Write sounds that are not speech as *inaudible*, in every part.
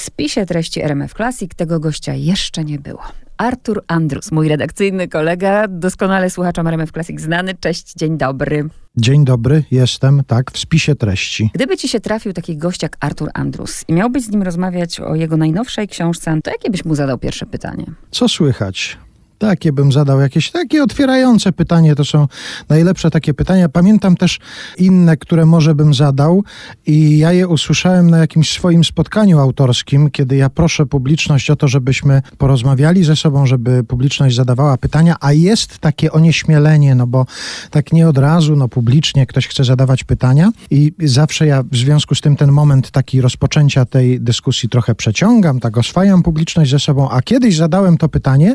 spisie treści RMF Classic tego gościa jeszcze nie było. Artur Andrus, mój redakcyjny kolega, doskonale słuchaczom RMF Classic znany. Cześć, dzień dobry. Dzień dobry, jestem, tak, w spisie treści. Gdyby ci się trafił taki gość jak Artur Andrus i miałbyś z nim rozmawiać o jego najnowszej książce, to jakie byś mu zadał pierwsze pytanie? Co słychać? Takie bym zadał jakieś takie otwierające pytanie. To są najlepsze takie pytania. Pamiętam też inne, które może bym zadał i ja je usłyszałem na jakimś swoim spotkaniu autorskim, kiedy ja proszę publiczność o to, żebyśmy porozmawiali ze sobą, żeby publiczność zadawała pytania, a jest takie onieśmielenie, no bo tak nie od razu, no publicznie ktoś chce zadawać pytania i zawsze ja w związku z tym ten moment taki rozpoczęcia tej dyskusji trochę przeciągam, tak oswajam publiczność ze sobą, a kiedyś zadałem to pytanie,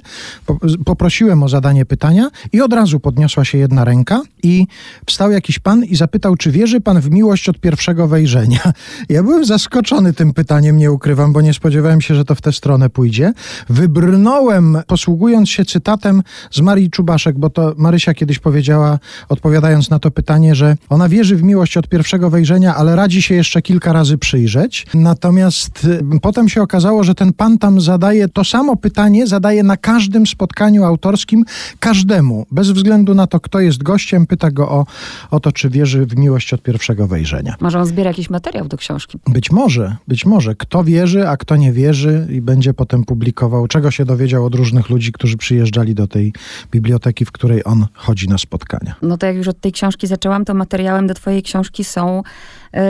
poprosiłem o zadanie pytania i od razu podniosła się jedna ręka i wstał jakiś pan i zapytał, czy wierzy pan w miłość od pierwszego wejrzenia. *laughs* Ja byłem zaskoczony tym pytaniem, nie ukrywam, bo nie spodziewałem się, że to w tę stronę pójdzie. Wybrnąłem, posługując się cytatem z Marii Czubaszek, bo to Marysia kiedyś powiedziała, odpowiadając na to pytanie, że ona wierzy w miłość od pierwszego wejrzenia, ale radzi się jeszcze kilka razy przyjrzeć. Natomiast y, potem się okazało, że ten pan tam zadaje to samo pytanie, zadaje na każdym spotkaniu spotkaniu autorskim każdemu, bez względu na to, kto jest gościem, pyta go o, o to, czy wierzy w miłość od pierwszego wejrzenia. Może on zbiera jakiś materiał do książki? Być może, być może. Kto wierzy, a kto nie wierzy i będzie potem publikował, czego się dowiedział od różnych ludzi, którzy przyjeżdżali do tej biblioteki, w której on chodzi na spotkania. No to jak już od tej książki zaczęłam, to materiałem do twojej książki są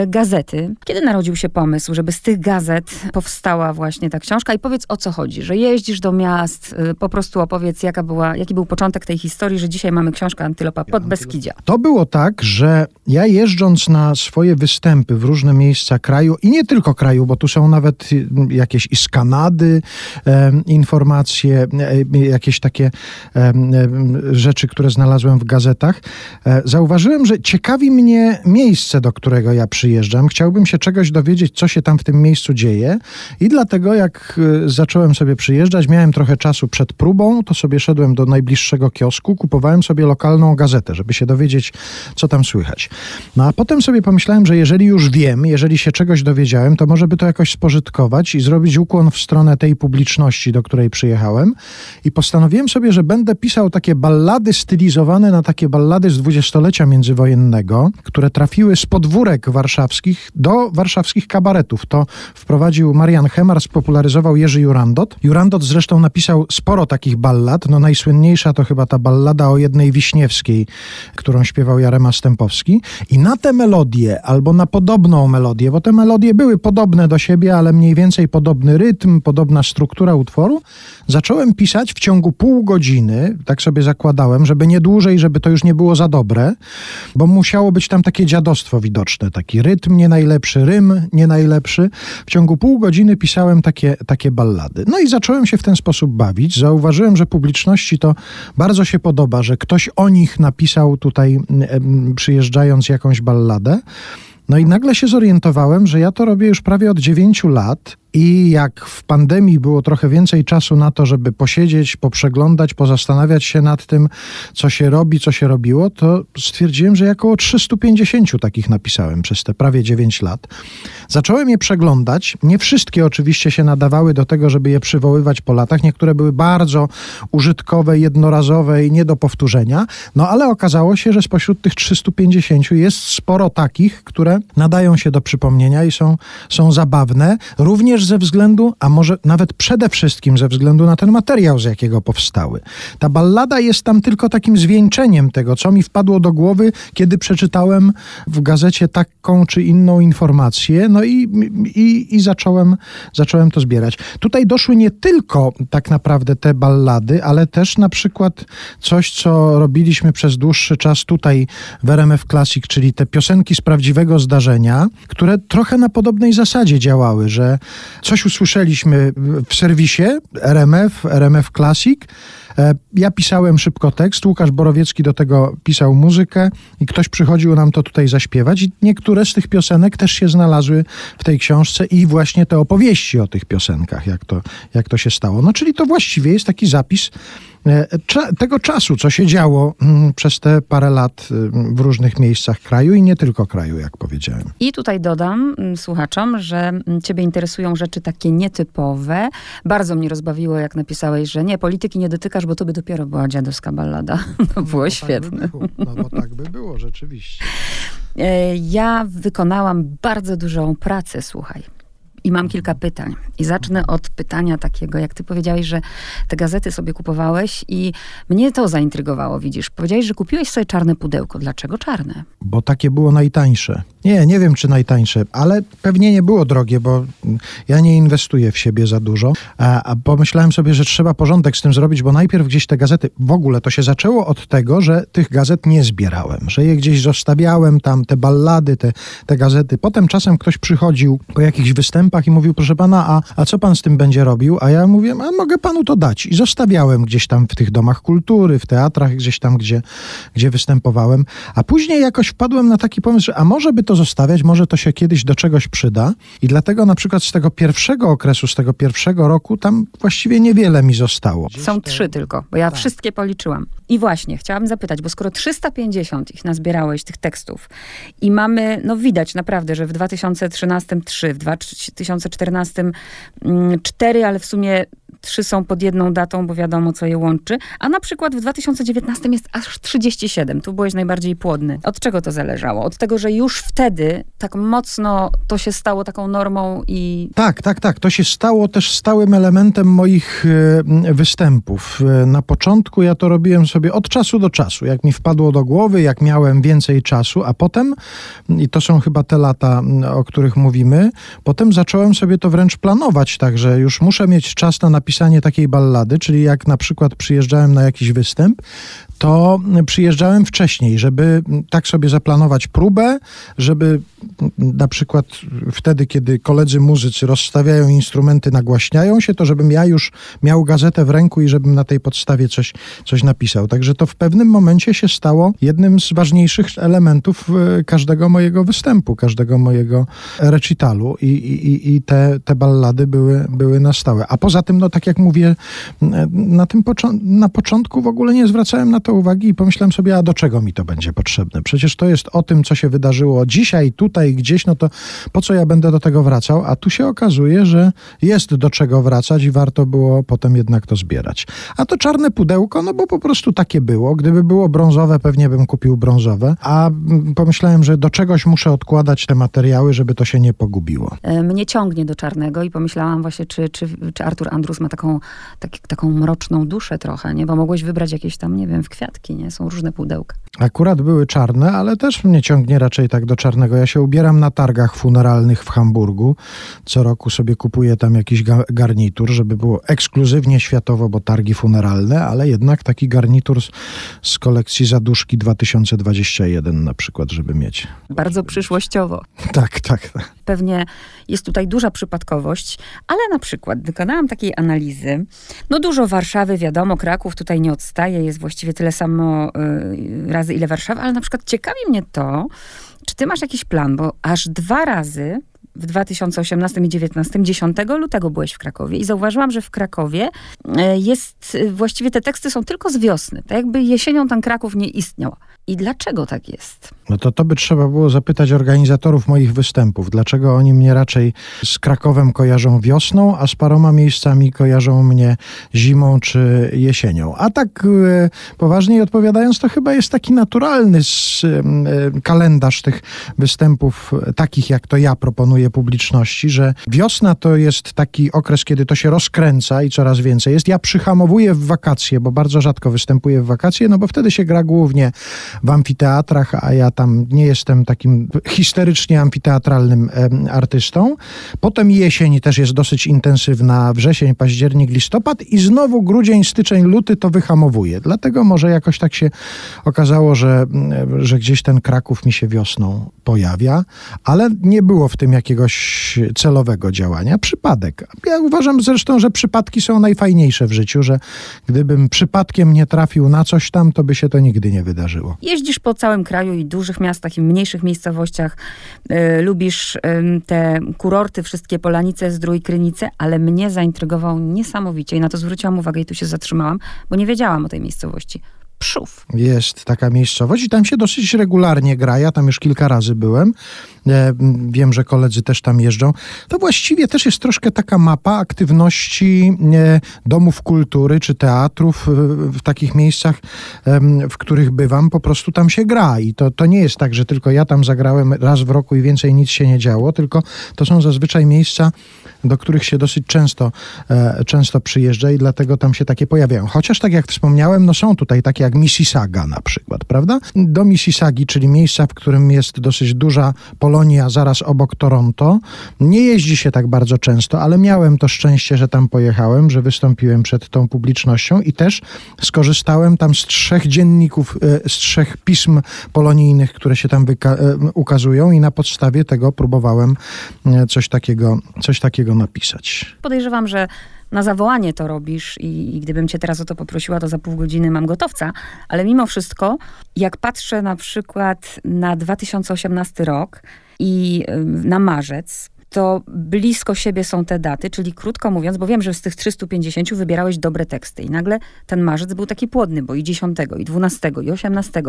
gazety. Kiedy narodził się pomysł, żeby z tych gazet powstała właśnie ta książka? I powiedz o co chodzi, że jeździsz do miast, e, po prostu opowiedz jaka była, jaki był początek tej historii, że dzisiaj mamy książkę Antylopa pod Beskidzia. To było tak, że ja jeżdżąc na swoje występy w różne miejsca kraju i nie tylko kraju, bo tu są nawet jakieś i z Kanady e, informacje, e, jakieś takie e, rzeczy, które znalazłem w gazetach, e, zauważyłem, że ciekawi mnie miejsce, do którego ja przyjeżdżam. Chciałbym się czegoś dowiedzieć, co się tam w tym miejscu dzieje i dlatego jak e, zacząłem sobie przyjeżdżać, miałem trochę czasu przed próbą, to sobie szedłem do najbliższego kiosku, kupowałem sobie lokalną gazetę, żeby się dowiedzieć, co tam słychać. No a potem sobie pomyślałem, że jeżeli już wiem, jeżeli się czegoś dowiedziałem, to może by to jakoś spożytkować i zrobić ukłon w stronę tej publiczności, do której przyjechałem. I postanowiłem sobie, że będę pisał takie ballady stylizowane na takie ballady z dwudziestolecia międzywojennego, które trafiły z podwórek warszawskich do warszawskich kabaretów. To wprowadził Marian Hemar, spopularyzował Jerzy Jurandot. Jurandot zresztą napisał sporo takich ballad. No najsłynniejsza to chyba ta ballada o jednej Wiśniewskiej, którą śpiewał Jarema Stępowski. I na tę melodię, albo na podobną melodię, bo te melodie były podobne do siebie, ale mniej więcej podobny rytm, podobna struktura utworu, zacząłem pisać w ciągu pół godziny, tak sobie zakładałem, żeby nie dłużej, żeby to już nie było za dobre, bo musiało być tam takie dziadostwo widoczne, rytm nie najlepszy, rym nie najlepszy. W ciągu pół godziny pisałem takie, takie ballady. No i zacząłem się w ten sposób bawić. Zauważyłem, że publiczności to bardzo się podoba, że ktoś o nich napisał tutaj, przyjeżdżając jakąś balladę. No i nagle się zorientowałem, że ja to robię już prawie od dziewięciu lat i jak w pandemii było trochę więcej czasu na to, żeby posiedzieć, poprzeglądać, pozastanawiać się nad tym, co się robi, co się robiło, to stwierdziłem, że około 350 takich napisałem przez te prawie 9 lat. Zacząłem je przeglądać. Nie wszystkie oczywiście się nadawały do tego, żeby je przywoływać po latach. Niektóre były bardzo użytkowe, jednorazowe i nie do powtórzenia. No ale okazało się, że spośród tych 350 jest sporo takich, które nadają się do przypomnienia i są, są zabawne. Również ze względu, a może nawet przede wszystkim ze względu na ten materiał, z jakiego powstały. Ta ballada jest tam tylko takim zwieńczeniem tego, co mi wpadło do głowy, kiedy przeczytałem w gazecie taką czy inną informację, no i, i, i zacząłem, zacząłem to zbierać. Tutaj doszły nie tylko tak naprawdę te ballady, ale też na przykład coś, co robiliśmy przez dłuższy czas tutaj w RMF Classic, czyli te piosenki z prawdziwego zdarzenia, które trochę na podobnej zasadzie działały, że Coś usłyszeliśmy w serwisie RMF, RMF Classic. E, ja pisałem szybko tekst, Łukasz Borowiecki do tego pisał muzykę i ktoś przychodził nam to tutaj zaśpiewać. I niektóre z tych piosenek też się znalazły w tej książce i właśnie te opowieści o tych piosenkach, jak to, jak to się stało. No czyli to właściwie jest taki zapis tego czasu, co się działo mm, przez te parę lat y, w różnych miejscach kraju i nie tylko kraju, jak powiedziałem. I tutaj dodam mm, słuchaczom, że mm, ciebie interesują rzeczy takie nietypowe. Bardzo mnie rozbawiło, jak napisałeś, że nie, polityki nie dotykasz, bo to by dopiero była dziadowska ballada. *laughs* To było no, świetne. Tak by było. No bo tak by było, rzeczywiście. E, ja wykonałam bardzo dużą pracę, słuchaj i mam kilka pytań. I zacznę od pytania takiego, jak ty powiedziałeś, że te gazety sobie kupowałeś i mnie to zaintrygowało, widzisz. Powiedziałeś, że kupiłeś sobie czarne pudełko. Dlaczego czarne? Bo takie było najtańsze. Nie, nie wiem czy najtańsze, ale pewnie nie było drogie, bo ja nie inwestuję w siebie za dużo. A, a pomyślałem sobie, że trzeba porządek z tym zrobić, bo najpierw gdzieś te gazety, w ogóle to się zaczęło od tego, że tych gazet nie zbierałem, że je gdzieś zostawiałem tam, te ballady, te, te gazety. Potem czasem ktoś przychodził po jakichś występach, i mówił, proszę pana, a, a co pan z tym będzie robił? A ja mówię, a mogę panu to dać. I zostawiałem gdzieś tam w tych domach kultury, w teatrach, gdzieś tam, gdzie, gdzie występowałem. A później jakoś wpadłem na taki pomysł, że a może by to zostawiać, może to się kiedyś do czegoś przyda. I dlatego na przykład z tego pierwszego okresu, z tego pierwszego roku, tam właściwie niewiele mi zostało. Są trzy tylko, bo ja tak. wszystkie policzyłam. I właśnie, chciałabym zapytać, bo skoro 350 ich nazbierałeś, tych tekstów, i mamy, no widać naprawdę, że w 2013 3, w 2014 4, mm, ale w sumie trzy są pod jedną datą, bo wiadomo, co je łączy. A na przykład w 2019 jest aż 37. Tu byłeś najbardziej płodny. Od czego to zależało? Od tego, że już wtedy tak mocno to się stało taką normą i... Tak, tak, tak. To się stało też stałym elementem moich e, występów. E, na początku ja to robiłem sobie od czasu do czasu. Jak mi wpadło do głowy, jak miałem więcej czasu, a potem, i to są chyba te lata, o których mówimy, potem zacząłem sobie to wręcz planować, tak, że już muszę mieć czas na napisanie takiej ballady, czyli jak na przykład przyjeżdżałem na jakiś występ, to przyjeżdżałem wcześniej, żeby tak sobie zaplanować próbę, żeby na przykład wtedy, kiedy koledzy muzycy rozstawiają instrumenty, nagłaśniają się, to żebym ja już miał gazetę w ręku i żebym na tej podstawie coś, coś napisał. Także to w pewnym momencie się stało jednym z ważniejszych elementów e, każdego mojego występu, każdego mojego recitalu i, i, i te, te ballady były, były na stałe. A poza tym, no tak jak mówię, na, tym na początku w ogóle nie zwracałem na to uwagi i pomyślałem sobie, a do czego mi to będzie potrzebne? Przecież to jest o tym, co się wydarzyło dzisiaj, tutaj, gdzieś, no to po co ja będę do tego wracał? A tu się okazuje, że jest do czego wracać i warto było potem jednak to zbierać. A to czarne pudełko, no bo po prostu takie było. Gdyby było brązowe, pewnie bym kupił brązowe, a pomyślałem, że do czegoś muszę odkładać te materiały, żeby to się nie pogubiło. E, mnie ciągnie do czarnego i pomyślałam właśnie, czy, czy, czy Artur Andrus ma taką, tak, taką mroczną duszę trochę, nie? Bo mogłeś wybrać jakieś tam, nie wiem, w kwiatki, nie? Są różne pudełka. Akurat były czarne, ale też mnie ciągnie raczej tak do czarnego. Ja się ubieram na targach funeralnych w Hamburgu. Co roku sobie kupuję tam jakiś garnitur, żeby było ekskluzywnie światowo, bo targi funeralne, ale jednak taki garnitur z, z kolekcji Zaduszki 2021 na przykład, żeby mieć. Bardzo przyszłościowo. *laughs* Tak, tak. Pewnie jest tutaj duża przypadkowość, ale na przykład wykonałam takiej analizy. No dużo Warszawy, wiadomo, Kraków tutaj nie odstaje, jest właściwie tyle samo y, razy ile Warszawa, ale na przykład ciekawi mnie to, czy ty masz jakiś plan, bo aż dwa razy w 2018 i 2019, 10 lutego byłeś w Krakowie i zauważyłam, że w Krakowie y, jest, y, właściwie te teksty są tylko z wiosny. Tak jakby jesienią ten Kraków nie istniał. I dlaczego tak jest? No to to by trzeba było zapytać organizatorów moich występów. Dlaczego oni mnie raczej z Krakowem kojarzą wiosną, a z paroma miejscami kojarzą mnie zimą czy jesienią. A tak e, poważniej odpowiadając, to chyba jest taki naturalny e, kalendarz tych występów, takich jak to ja proponuję publiczności, że wiosna to jest taki okres, kiedy to się rozkręca i coraz więcej jest. Ja przyhamowuję w wakacje, bo bardzo rzadko występuję w wakacje, no bo wtedy się gra głównie w amfiteatrach, a ja tam nie jestem takim histerycznie amfiteatralnym artystą. Potem jesień też jest dosyć intensywna, wrzesień, październik, listopad i znowu grudzień, styczeń, luty to wyhamowuje. Dlatego może jakoś tak się okazało, że, że gdzieś ten Kraków mi się wiosną pojawia, ale nie było w tym jakiegoś celowego działania. Przypadek. Ja uważam zresztą, że przypadki są najfajniejsze w życiu, że gdybym przypadkiem nie trafił na coś tam, to by się to nigdy nie wydarzyło. Jeździsz po całym kraju i dużych miastach, i mniejszych miejscowościach. Y, lubisz te kurorty, wszystkie Polanice, Zdrój, Krynice, ale mnie zaintrygował niesamowicie i na to zwróciłam uwagę i tu się zatrzymałam, bo nie wiedziałam o tej miejscowości. Jest taka miejscowość i tam się dosyć regularnie gra. Ja tam już kilka razy byłem. E, wiem, że koledzy też tam jeżdżą. To właściwie też jest troszkę taka mapa aktywności e, domów kultury czy teatrów e, w takich miejscach, w których bywam. Po prostu tam się gra i to, to nie jest tak, że tylko ja tam zagrałem raz w roku i więcej nic się nie działo, tylko to są zazwyczaj miejsca, do których się dosyć często, często przyjeżdża i dlatego tam się takie pojawiają. Chociaż tak jak wspomniałem, no są tutaj takie jak Mississauga na przykład, prawda? Do Mississagi, czyli miejsca, w którym jest dosyć duża Polonia zaraz obok Toronto, nie jeździ się tak bardzo często, ale miałem to szczęście, że tam pojechałem, że wystąpiłem przed tą publicznością i też skorzystałem tam z trzech dzienników, e, z trzech pism polonijnych, które się tam e, ukazują i na podstawie tego próbowałem e, coś takiego, coś takiego napisać. Podejrzewam, że na zawołanie to robisz i, i, gdybym cię teraz o to poprosiła, to za pół godziny mam gotowca. Ale mimo wszystko, jak patrzę na przykład na 2018 rok i na marzec, to blisko siebie są te daty, czyli krótko mówiąc, bo wiem, że z tych 350 wybierałeś dobre teksty i nagle ten marzec był taki płodny, bo i 10, i 12, i 18.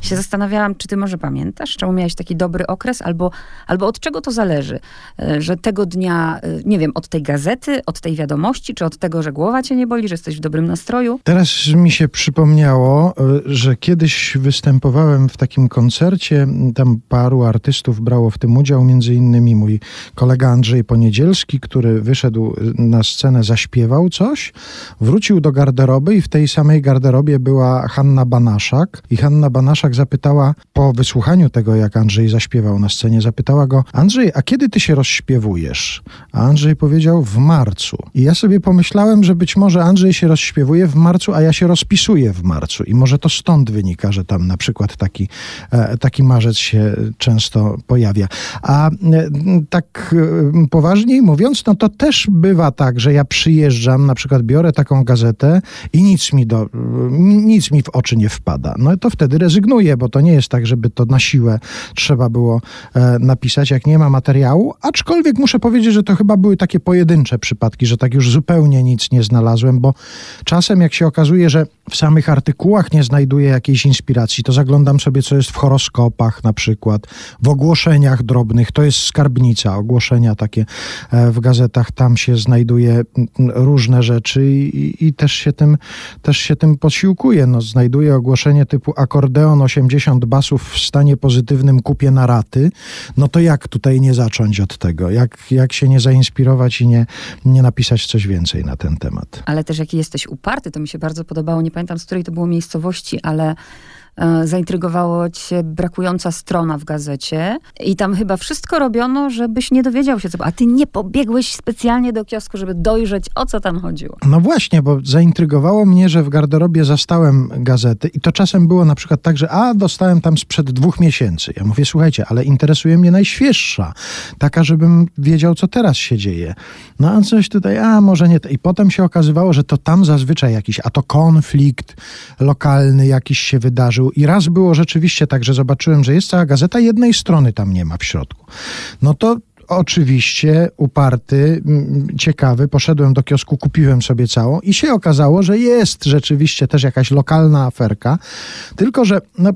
Się zastanawiałam, czy ty może pamiętasz, czemu miałeś taki dobry okres, albo, albo od czego to zależy, e, że tego dnia, e, nie wiem, od tej gazety, od tej wiadomości, czy od tego, że głowa cię nie boli, że jesteś w dobrym nastroju? Teraz mi się przypomniało, e, że kiedyś występowałem w takim koncercie, tam paru artystów brało w tym udział, między innymi mój kolega Andrzej Poniedzielski, który wyszedł na scenę, zaśpiewał coś, wrócił do garderoby i w tej samej garderobie była Hanna Banaszak. I Hanna Banaszak zapytała, po wysłuchaniu tego, jak Andrzej zaśpiewał na scenie, zapytała go, Andrzej, a kiedy ty się rozśpiewujesz? A Andrzej powiedział, w marcu. I ja sobie pomyślałem, że być może Andrzej się rozśpiewuje w marcu, a ja się rozpisuję w marcu. I może to stąd wynika, że tam na przykład taki, e, taki marzec się często pojawia. A e, tak poważniej mówiąc, no to też bywa tak, że ja przyjeżdżam, na przykład biorę taką gazetę i nic mi, do, nic mi w oczy nie wpada. No to wtedy rezygnuję, bo to nie jest tak, żeby to na siłę trzeba było e, napisać, jak nie ma materiału. Aczkolwiek muszę powiedzieć, że to chyba były takie pojedyncze przypadki, że tak już zupełnie nic nie znalazłem, bo czasem jak się okazuje, że w samych artykułach nie znajduję jakiejś inspiracji, to zaglądam sobie, co jest w horoskopach na przykład, w ogłoszeniach drobnych, to jest skarbnica, ogłoszenia takie e, w gazetach, tam się znajduje różne rzeczy i, i też, się tym, też się tym posiłkuję. No, znajduję ogłoszenie typu akordeon 80 basów w stanie pozytywnym kupię na raty, no to jak tutaj nie zacząć od tego? Jak, jak się nie zainspirować i nie, nie napisać coś więcej na ten temat? Ale też jaki jesteś uparty, to mi się bardzo podobało, nie pamiętam z której to było miejscowości, ale zaintrygowało cię brakująca strona w gazecie i tam chyba wszystko robiono, żebyś nie dowiedział się co. A ty nie pobiegłeś specjalnie do kiosku, żeby dojrzeć, o co tam chodziło. No właśnie, bo zaintrygowało mnie, że w garderobie zastałem gazety i to czasem było na przykład tak, że a, dostałem tam sprzed dwóch miesięcy. Ja mówię, słuchajcie, ale interesuje mnie najświeższa, taka, żebym wiedział, co teraz się dzieje. No a coś tutaj, a może nie. I potem się okazywało, że to tam zazwyczaj jakiś, a to konflikt lokalny jakiś się wydarzył, i raz było rzeczywiście tak, że zobaczyłem, że jest cała gazeta, jednej strony tam nie ma w środku. No to oczywiście uparty, ciekawy, poszedłem do kiosku, kupiłem sobie całą i się okazało, że jest rzeczywiście też jakaś lokalna aferka, tylko że no,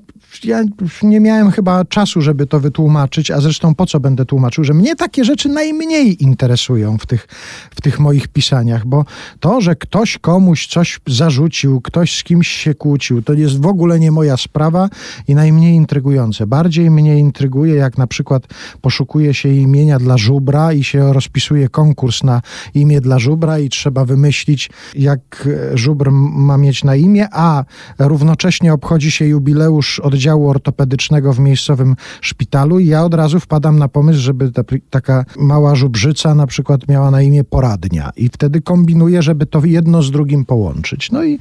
ja nie miałem chyba czasu, żeby to wytłumaczyć, a zresztą po co będę tłumaczył, że mnie takie rzeczy najmniej interesują w tych, w tych moich pisaniach, bo to, że ktoś komuś coś zarzucił, ktoś z kimś się kłócił, to jest w ogóle nie moja sprawa i najmniej intrygujące. Bardziej mnie intryguje, jak na przykład poszukuje się imienia dla żubra i się rozpisuje konkurs na imię dla żubra i trzeba wymyślić, jak żubr ma mieć na imię, a równocześnie obchodzi się jubileusz oddziału ortopedycznego w miejscowym szpitalu i ja od razu wpadam na pomysł, żeby ta, taka mała żubrzyca na przykład miała na imię poradnia i wtedy kombinuję, żeby to jedno z drugim połączyć. No i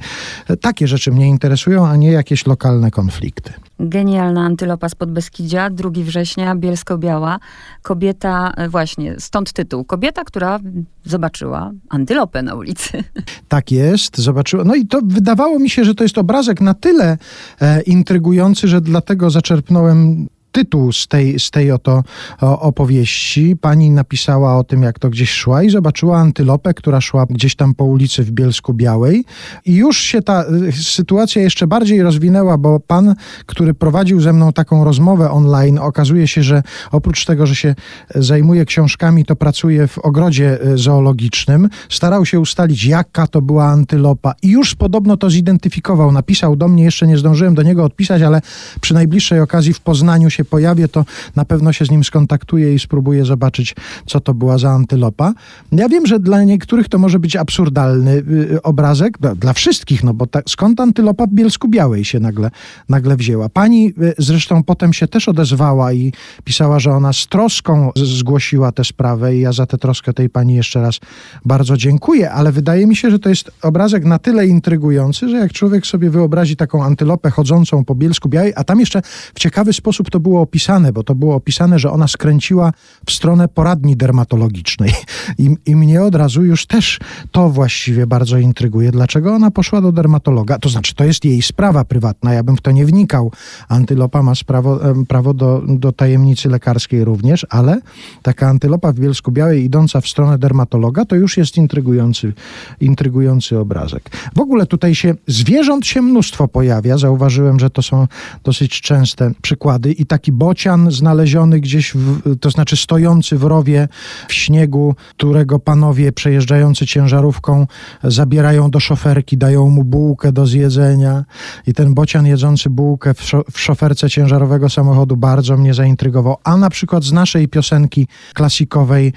takie rzeczy mnie interesują, a nie jakieś lokalne konflikty. Genialna antylopa z Podbeskidzia, 2 września, Bielsko-Biała. Kobieta, e, właśnie, stąd tytuł. Kobieta, która zobaczyła antylopę na ulicy. *laughs* Tak jest, zobaczyła. No i to wydawało mi się, że to jest obrazek na tyle e, intrygujący, że dlatego zaczerpnąłem tytuł z tej, z tej oto opowieści. Pani napisała o tym, jak to gdzieś szła i zobaczyła antylopę, która szła gdzieś tam po ulicy w Bielsku Białej. I już się ta y, sytuacja jeszcze bardziej rozwinęła, bo pan, który prowadził ze mną taką rozmowę online, okazuje się, że oprócz tego, że się zajmuje książkami, to pracuje w ogrodzie y, zoologicznym. Starał się ustalić, jaka to była antylopa i już podobno to zidentyfikował. Napisał do mnie, jeszcze nie zdążyłem do niego odpisać, ale przy najbliższej okazji w Poznaniu się się pojawię, to na pewno się z nim skontaktuję i spróbuję zobaczyć, co to była za antylopa. Ja wiem, że dla niektórych to może być absurdalny y, obrazek, dla wszystkich, no bo ta, skąd antylopa w Bielsku Białej się nagle, nagle wzięła. Pani y, zresztą potem się też odezwała i pisała, że ona z troską zgłosiła tę sprawę i ja za tę troskę tej pani jeszcze raz bardzo dziękuję, ale wydaje mi się, że to jest obrazek na tyle intrygujący, że jak człowiek sobie wyobrazi taką antylopę chodzącą po Bielsku Białej, a tam jeszcze w ciekawy sposób to było było opisane, bo to było opisane, że ona skręciła w stronę poradni dermatologicznej. I, I mnie od razu już też to właściwie bardzo intryguje. Dlaczego ona poszła do dermatologa? To znaczy, to jest jej sprawa prywatna, ja bym w to nie wnikał. Antylopa ma sprawo, prawo do, do tajemnicy lekarskiej również, ale taka antylopa w Bielsku Białej idąca w stronę dermatologa, to już jest intrygujący, intrygujący obrazek. W ogóle tutaj się zwierząt się mnóstwo pojawia. Zauważyłem, że to są dosyć częste przykłady i taki bocian znaleziony gdzieś, w, to znaczy stojący w rowie w śniegu, którego panowie przejeżdżający ciężarówką zabierają do szoferki, dają mu bułkę do zjedzenia i ten bocian jedzący bułkę w, szo, w szoferce ciężarowego samochodu bardzo mnie zaintrygował. A na przykład z naszej piosenki klasikowej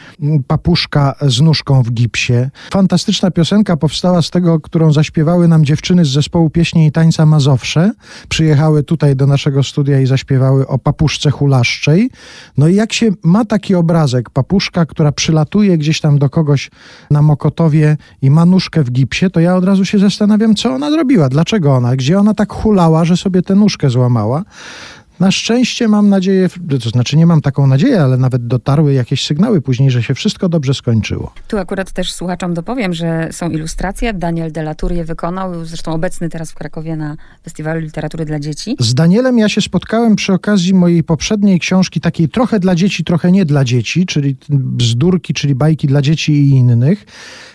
Papuszka z nóżką w gipsie. Fantastyczna piosenka powstała z tego, którą zaśpiewały nam dziewczyny z zespołu pieśni i tańca Mazowsze. Przyjechały tutaj do naszego studia i zaśpiewały o papuszce hulaszczej. No i jak się ma taki obrazek, papuszka, która przylatuje gdzieś tam do kogoś na Mokotowie i ma nóżkę w gipsie, to ja od razu się zastanawiam, co ona zrobiła, dlaczego ona, gdzie ona tak hulała, że sobie tę nóżkę złamała. Na szczęście mam nadzieję, to znaczy nie mam taką nadzieję, ale nawet dotarły jakieś sygnały później, że się wszystko dobrze skończyło. Tu akurat też słuchaczom dopowiem, że są ilustracje. Daniel de la Tour je wykonał, zresztą obecny teraz w Krakowie na Festiwalu Literatury dla Dzieci. Z Danielem ja się spotkałem przy okazji mojej poprzedniej książki, takiej trochę dla dzieci, trochę nie dla dzieci, czyli bzdurki, czyli bajki dla dzieci i innych.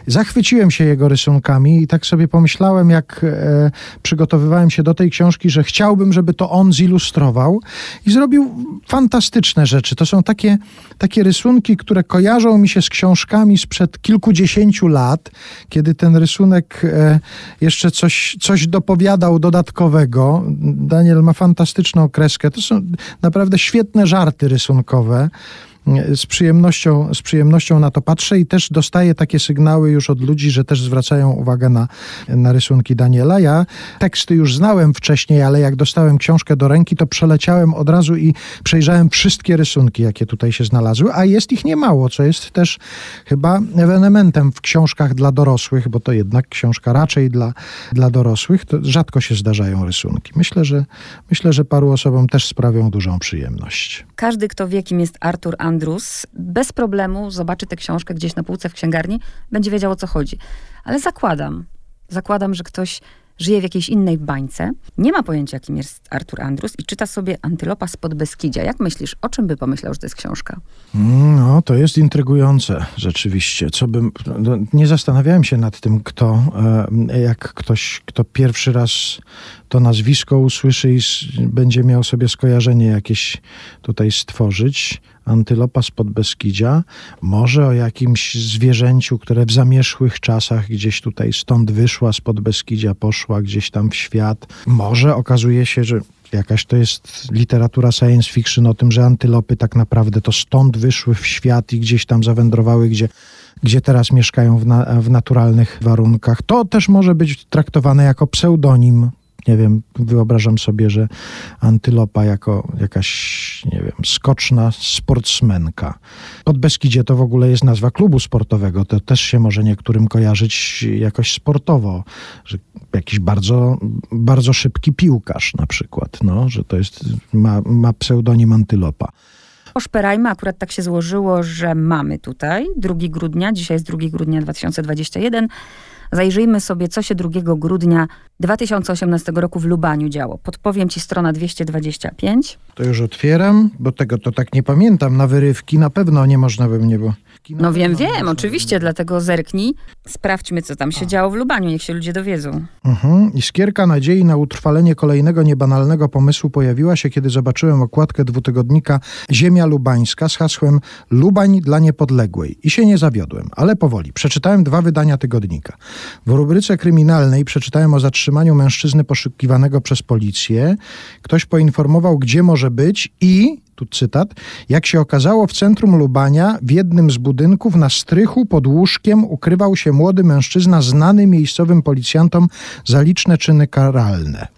Zachwyciłem się jego rysunkami i tak sobie pomyślałem, jak e, przygotowywałem się do tej książki, że chciałbym, żeby to on zilustrował i zrobił fantastyczne rzeczy. To są takie, takie rysunki, które kojarzą mi się z książkami sprzed kilkudziesięciu lat, kiedy ten rysunek e, jeszcze coś, coś dopowiadał dodatkowego. Daniel ma fantastyczną kreskę. To są naprawdę świetne żarty rysunkowe z przyjemnością, z przyjemnością na to patrzę i też dostaję takie sygnały już od ludzi, że też zwracają uwagę na, na rysunki Daniela. Ja teksty już znałem wcześniej, ale jak dostałem książkę do ręki, to przeleciałem od razu i przejrzałem wszystkie rysunki, jakie tutaj się znalazły, a jest ich niemało, co jest też chyba ewenementem w książkach dla dorosłych, bo to jednak książka raczej dla, dla dorosłych, to rzadko się zdarzają rysunki. Myślę, że myślę, że paru osobom też sprawią dużą przyjemność. Każdy, kto wie, kim jest Artur Andrzej, Andrus bez problemu zobaczy tę książkę gdzieś na półce w księgarni, będzie wiedział o co chodzi. Ale zakładam, zakładam, że ktoś żyje w jakiejś innej bańce, nie ma pojęcia, kim jest Artur Andrus i czyta sobie Antylopa spod Beskidzia. Jak myślisz, o czym by pomyślał, że to jest książka? No, to jest intrygujące rzeczywiście. Co bym, no, nie zastanawiałem się nad tym, kto, e, jak ktoś, kto pierwszy raz to nazwisko usłyszy i będzie miał sobie skojarzenie jakieś tutaj stworzyć. Antylopa spod Beskidzia, może o jakimś zwierzęciu, które w zamierzchłych czasach gdzieś tutaj stąd wyszła, spod Beskidzia poszła gdzieś tam w świat. Może okazuje się, że jakaś to jest literatura science fiction o tym, że antylopy tak naprawdę to stąd wyszły w świat i gdzieś tam zawędrowały, gdzie gdzie teraz mieszkają w, na, w naturalnych warunkach. To też może być traktowane jako pseudonim nie wiem, wyobrażam sobie, że antylopa jako jakaś, nie wiem, skoczna sportsmenka. Pod Beskidzie to w ogóle jest nazwa klubu sportowego, to też się może niektórym kojarzyć jakoś sportowo, że jakiś bardzo, bardzo szybki piłkarz na przykład, no, że to jest, ma, ma pseudonim antylopa. Poszperajmy, akurat tak się złożyło, że mamy tutaj 2 grudnia, dzisiaj jest 2 grudnia 2021. Zajrzyjmy sobie, co się 2 grudnia 2018 roku w Lubaniu działo. Podpowiem ci strona 225. To już otwieram, bo tego to tak nie pamiętam. Na wyrywki na pewno nie można by mnie, bo... No wiem, wiem, oczywiście, dlatego zerknij. Sprawdźmy, co tam się działo w Lubaniu, niech się ludzie dowiedzą. Mhm. Iskierka nadziei na utrwalenie kolejnego niebanalnego pomysłu pojawiła się, kiedy zobaczyłem okładkę dwutygodnika Ziemia Lubańska z hasłem Lubań dla niepodległej. I się nie zawiodłem, ale powoli. Przeczytałem dwa wydania tygodnika. W rubryce kryminalnej przeczytałem o zatrzymaniu mężczyzny poszukiwanego przez policję. Ktoś poinformował, gdzie może być i tu cytat, jak się okazało w centrum Lubania w jednym z budynków na strychu pod łóżkiem ukrywał się młody mężczyzna znany miejscowym policjantom za liczne czyny karalne.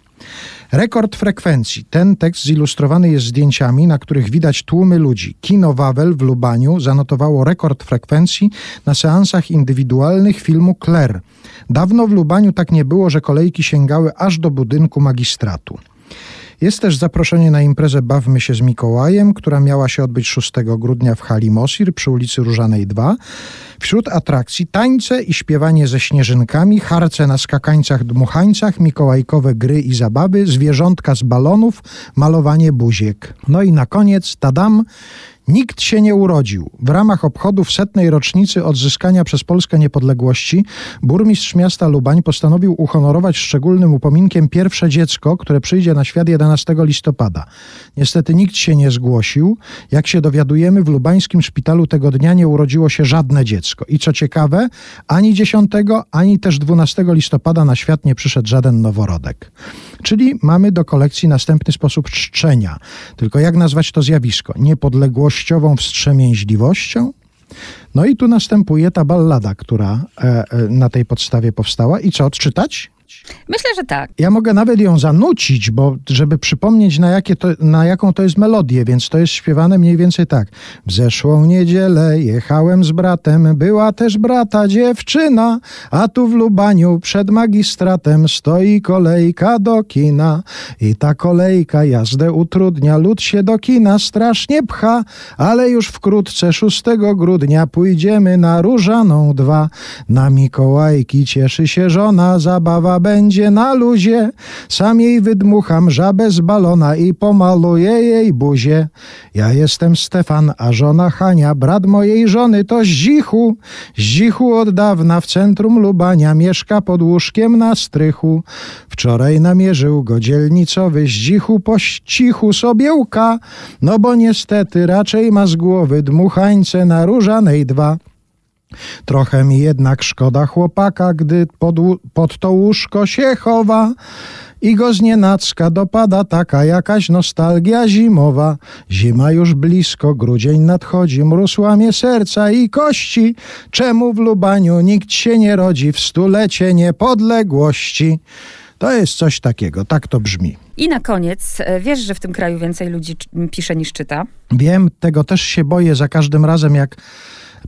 Rekord frekwencji. Ten tekst zilustrowany jest zdjęciami, na których widać tłumy ludzi. Kino Wawel w Lubaniu zanotowało rekord frekwencji na seansach indywidualnych filmu Claire. Dawno w Lubaniu tak nie było, że kolejki sięgały aż do budynku magistratu. Jest też zaproszenie na imprezę Bawmy się z Mikołajem, która miała się odbyć 6 grudnia w hali Mosir przy ulicy Różanej 2. Wśród atrakcji tańce i śpiewanie ze śnieżynkami, harce na skakańcach dmuchańcach, mikołajkowe gry i zabawy, zwierzątka z balonów, malowanie buziek. No i na koniec, tadam, Nikt się nie urodził. W ramach obchodów setnej rocznicy odzyskania przez Polskę niepodległości burmistrz miasta Lubań postanowił uhonorować szczególnym upominkiem pierwsze dziecko, które przyjdzie na świat 11 listopada. Niestety nikt się nie zgłosił. Jak się dowiadujemy, w lubańskim szpitalu tego dnia nie urodziło się żadne dziecko. I co ciekawe, ani 10, ani też 12 listopada na świat nie przyszedł żaden noworodek. Czyli mamy do kolekcji następny sposób czczenia. Tylko jak nazwać to zjawisko? Niepodległościową wstrzemięźliwością? No i tu następuje ta ballada, która e, e, na tej podstawie powstała. I co, odczytać? Myślę, że tak. Ja mogę nawet ją zanucić, bo żeby przypomnieć na, jakie to, na jaką to jest melodię, więc to jest śpiewane mniej więcej tak. W zeszłą niedzielę jechałem z bratem, była też brata dziewczyna, a tu w Lubaniu przed magistratem stoi kolejka do kina. I ta kolejka jazdę utrudnia, lud się do kina strasznie pcha, ale już wkrótce 6 grudnia pójdziemy na Różaną 2. Na Mikołajki cieszy się żona, zabawa będzie na luzie. Sam jej wydmucham żabę z balona i pomaluję jej buzię. Ja jestem Stefan, a żona Hania, brat mojej żony to Zdzichu. Zdzichu od dawna w centrum Lubania mieszka pod łóżkiem na strychu. Wczoraj namierzył go dzielnicowy Zdzichu po cichu sobie łka, no bo niestety raczej ma z głowy dmuchańce na różanej dwa. Trochę mi jednak szkoda chłopaka, gdy pod, pod to łóżko się chowa i go znienacka dopada taka jakaś nostalgia zimowa. Zima już blisko, grudzień nadchodzi, mróz łamie serca i kości. Czemu w Lubaniu nikt się nie rodzi w stulecie niepodległości? To jest coś takiego, tak to brzmi. I na koniec, e, wiesz, że w tym kraju więcej ludzi pisze niż czyta? Wiem, tego też się boję za każdym razem, jak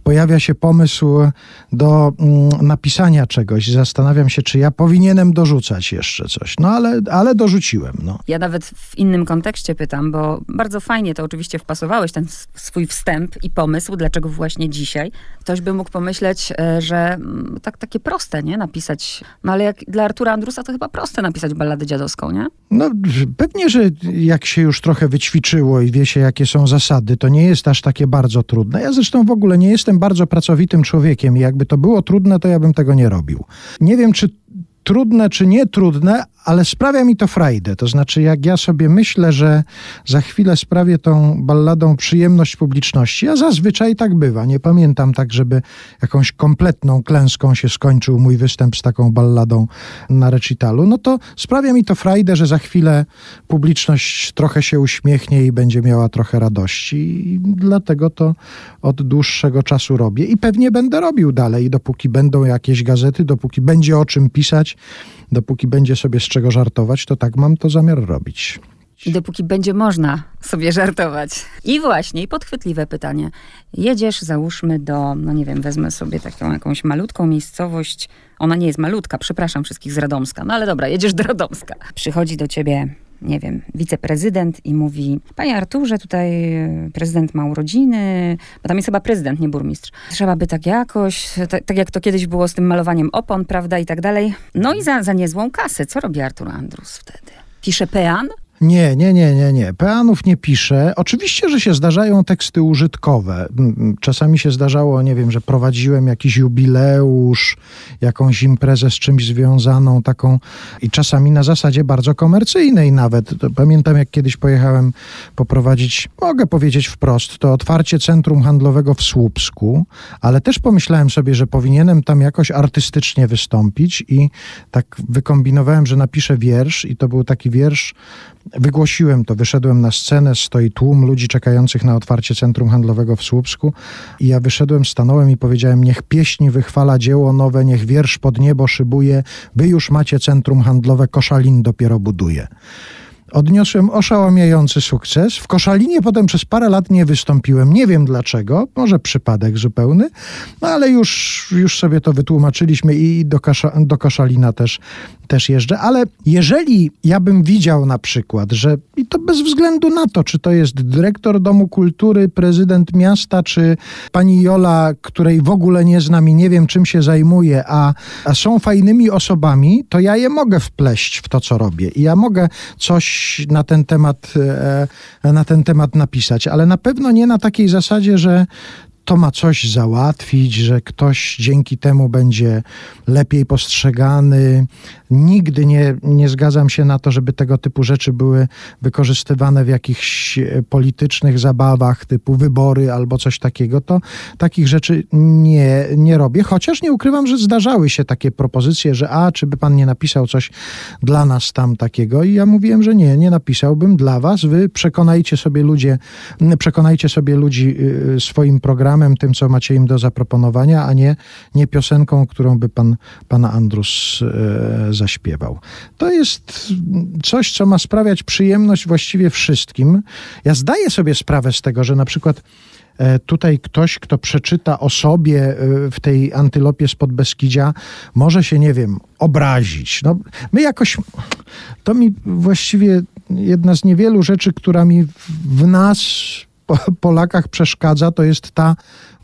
pojawia się pomysł do mm, napisania czegoś. Zastanawiam się, czy ja powinienem dorzucać jeszcze coś. No ale, ale dorzuciłem. No. Ja nawet w innym kontekście pytam, bo bardzo fajnie to oczywiście wpasowałeś, ten swój wstęp i pomysł, dlaczego właśnie dzisiaj. Ktoś by mógł pomyśleć, e, że mm, tak takie proste, nie? Napisać. No ale jak dla Artura Andrusa to chyba proste napisać balladę dziadowską, nie? No pewnie, że jak się już trochę wyćwiczyło i wie się, jakie są zasady, to nie jest aż takie bardzo trudne. Ja zresztą w ogóle nie jestem bardzo pracowitym człowiekiem i jakby to było trudne, to ja bym tego nie robił. Nie wiem, czy trudne czy nie trudne, ale sprawia mi to frajdę. To znaczy, jak ja sobie myślę, że za chwilę sprawię tą balladą przyjemność publiczności, a zazwyczaj tak bywa. Nie pamiętam tak, żeby jakąś kompletną klęską się skończył mój występ z taką balladą na recitalu, no to sprawia mi to frajdę, że za chwilę publiczność trochę się uśmiechnie i będzie miała trochę radości. I dlatego to od dłuższego czasu robię i pewnie będę robił dalej, dopóki będą jakieś gazety, dopóki będzie o czym pisać, Dopóki będzie sobie z czego żartować, to tak mam to zamiar robić. I dopóki będzie można sobie żartować. I właśnie, i podchwytliwe pytanie. Jedziesz, załóżmy do, no nie wiem, wezmę sobie taką jakąś malutką miejscowość. Ona nie jest malutka, przepraszam wszystkich z Radomska. No ale dobra, jedziesz do Radomska. Przychodzi do ciebie nie wiem, wiceprezydent i mówi, panie Arturze, tutaj prezydent ma urodziny, bo tam jest chyba prezydent, nie burmistrz. Trzeba by tak jakoś, tak, tak jak to kiedyś było z tym malowaniem opon, prawda, i tak dalej. No i za, za niezłą kasę. Co robi Artur Andrus wtedy? Pisze pean? Nie, nie, nie, nie, nie. Peanów nie piszę. Oczywiście, że się zdarzają teksty użytkowe. Czasami się zdarzało, nie wiem, że prowadziłem jakiś jubileusz, jakąś imprezę z czymś związaną, taką i czasami na zasadzie bardzo komercyjnej nawet. Pamiętam, jak kiedyś pojechałem poprowadzić, mogę powiedzieć wprost, to otwarcie centrum handlowego w Słupsku, ale też pomyślałem sobie, że powinienem tam jakoś artystycznie wystąpić i tak wykombinowałem, że napiszę wiersz i to był taki wiersz Wygłosiłem to, wyszedłem na scenę, stoi tłum ludzi czekających na otwarcie centrum handlowego w Słupsku i ja wyszedłem, stanąłem i powiedziałem, niech pieśń wychwala dzieło nowe, niech wiersz pod niebo szybuje, wy już macie centrum handlowe, Koszalin dopiero buduje odniosłem oszałamiający sukces. W Koszalinie potem przez parę lat nie wystąpiłem. Nie wiem dlaczego, może przypadek zupełny, no ale już, już sobie to wytłumaczyliśmy i do, Kosza, do Koszalina też, też jeżdżę. Ale jeżeli ja bym widział na przykład, że i to bez względu na to, czy to jest dyrektor Domu Kultury, prezydent miasta, czy pani Jola, której w ogóle nie znam i nie wiem czym się zajmuje, a, a są fajnymi osobami, to ja je mogę wpleść w to, co robię. I ja mogę coś na ten temat, e, na ten temat napisać, ale na pewno nie na takiej zasadzie, że to ma coś załatwić, że ktoś dzięki temu będzie lepiej postrzegany. Nigdy nie, nie zgadzam się na to, żeby tego typu rzeczy były wykorzystywane w jakichś e, politycznych zabawach, typu wybory albo coś takiego. To takich rzeczy nie, nie robię, chociaż nie ukrywam, że zdarzały się takie propozycje, że a, czy by pan nie napisał coś dla nas tam takiego? I ja mówiłem, że nie, nie napisałbym dla was. Wy przekonajcie sobie ludzie, przekonajcie sobie ludzi y, swoim programem, programem, tym, co macie im do zaproponowania, a nie, nie piosenką, którą by pan, pan Andrus e, zaśpiewał. To jest coś, co ma sprawiać przyjemność właściwie wszystkim. Ja zdaję sobie sprawę z tego, że na przykład e, tutaj ktoś, kto przeczyta o sobie e, w tej antylopie spod Beskidzia, może się, nie wiem, obrazić. No, my jakoś, to mi właściwie jedna z niewielu rzeczy, która mi w nas Polakach przeszkadza, to jest ta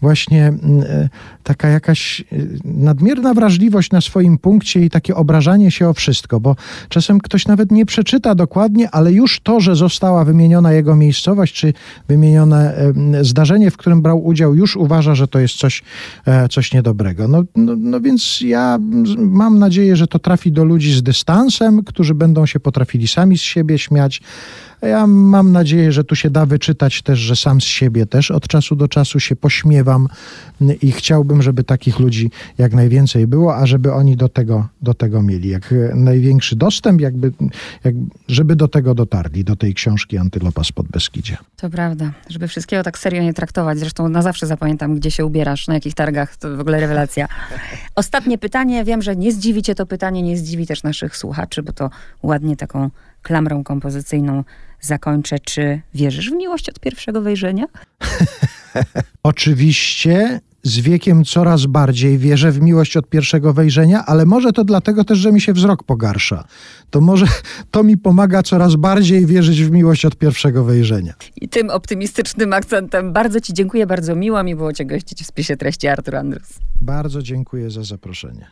właśnie mm, e, taka jakaś e, nadmierna wrażliwość na swoim punkcie i takie obrażanie się o wszystko, bo czasem ktoś nawet nie przeczyta dokładnie, ale już to, że została wymieniona jego miejscowość, czy wymienione zdarzenie, w którym brał udział, już uważa, że to jest coś, e, coś niedobrego. No, no, no więc ja mam nadzieję, że to trafi do ludzi z dystansem, którzy będą się potrafili sami z siebie śmiać, ja mam nadzieję, że tu się da wyczytać też, że sam z siebie też od czasu do czasu się pośmiewam i chciałbym, żeby takich ludzi jak najwięcej było, a żeby oni do tego, do tego mieli jak największy dostęp, jakby, jak, żeby do tego dotarli, do tej książki Antylopa spod Beskidzia. To prawda, żeby wszystkiego tak serio nie traktować. Zresztą na zawsze zapamiętam, gdzie się ubierasz, na jakich targach, to w ogóle rewelacja. Ostatnie pytanie, wiem, że nie zdziwi cię to pytanie, nie zdziwi też naszych słuchaczy, bo to ładnie taką klamrą kompozycyjną zakończę. Czy wierzysz w miłość od pierwszego wejrzenia? *laughs* Oczywiście z wiekiem coraz bardziej wierzę w miłość od pierwszego wejrzenia, ale może to dlatego też, że mi się wzrok pogarsza. To może *laughs* to mi pomaga coraz bardziej wierzyć w miłość od pierwszego wejrzenia. I tym optymistycznym akcentem bardzo Ci dziękuję, bardzo miło mi było Cię gościć w spisie treści Artur Andrus. Bardzo dziękuję za zaproszenie.